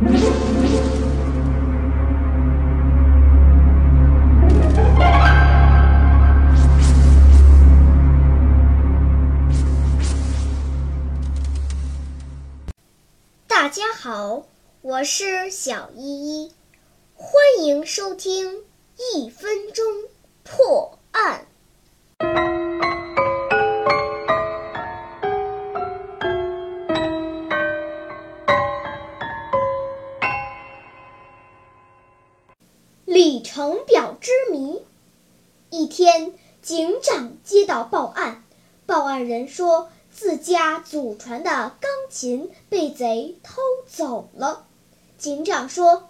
大家好，我是小依依，欢迎收听一分钟破。程表之谜。一天，警长接到报案，报案人说。自家祖传的钢琴被贼偷走了。警长说：“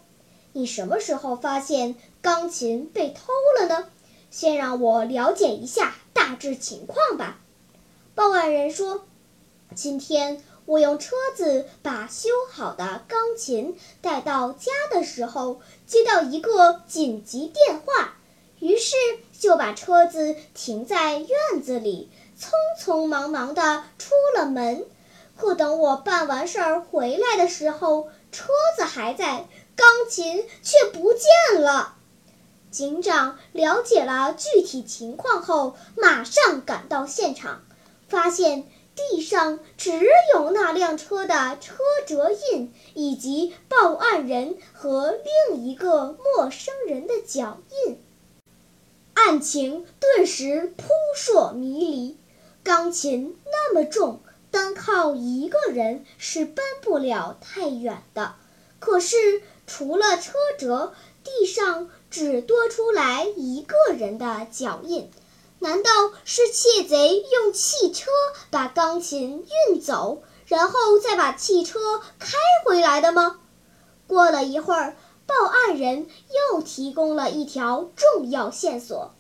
你什么时候发现钢琴被偷了呢？先让我了解一下大致情况吧。”报案人说：“今天我用车子把修好的钢琴带到家的时候，接到一个紧急电话，于是就把车子停在院子里。”匆匆忙忙地出了门，可等我办完事儿回来的时候，车子还在，钢琴却不见了。警长了解了具体情况后，马上赶到现场，发现地上只有那辆车的车辙印，以及报案人和另一个陌生人的脚印。案情顿时扑朔迷离。钢琴那么重，单靠一个人是搬不了太远的。可是除了车辙，地上只多出来一个人的脚印。难道是窃贼用汽车把钢琴运走，然后再把汽车开回来的吗？过了一会儿，报案人又提供了一条重要线索。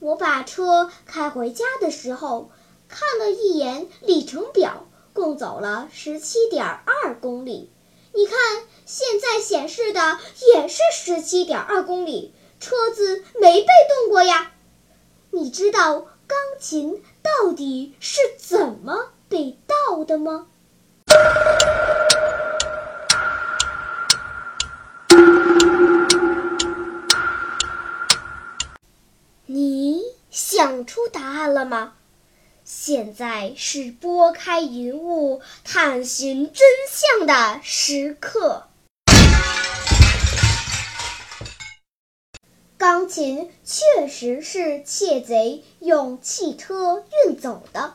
我把车开回家的时候，看了一眼里程表，共走了十七点二公里。你看，现在显示的也是十七点二公里，车子没被动过呀。你知道钢琴到底是怎么被盗的吗？你想出答案了吗？现在是拨开云雾探寻真相的时刻。钢琴确实是窃贼用汽车运走的，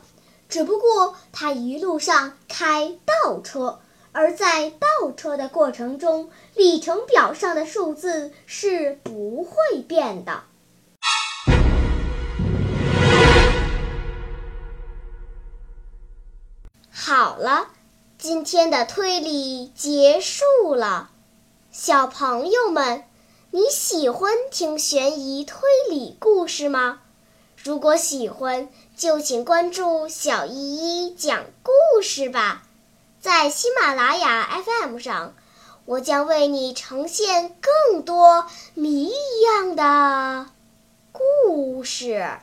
只不过他一路上开倒车，而在倒车的过程中，里程表上的数字是不会变的。好了，今天的推理结束了。小朋友们，你喜欢听悬疑推理故事吗？如果喜欢，就请关注小依依讲故事吧。在喜马拉雅 FM 上，我将为你呈现更多谜一样的故事。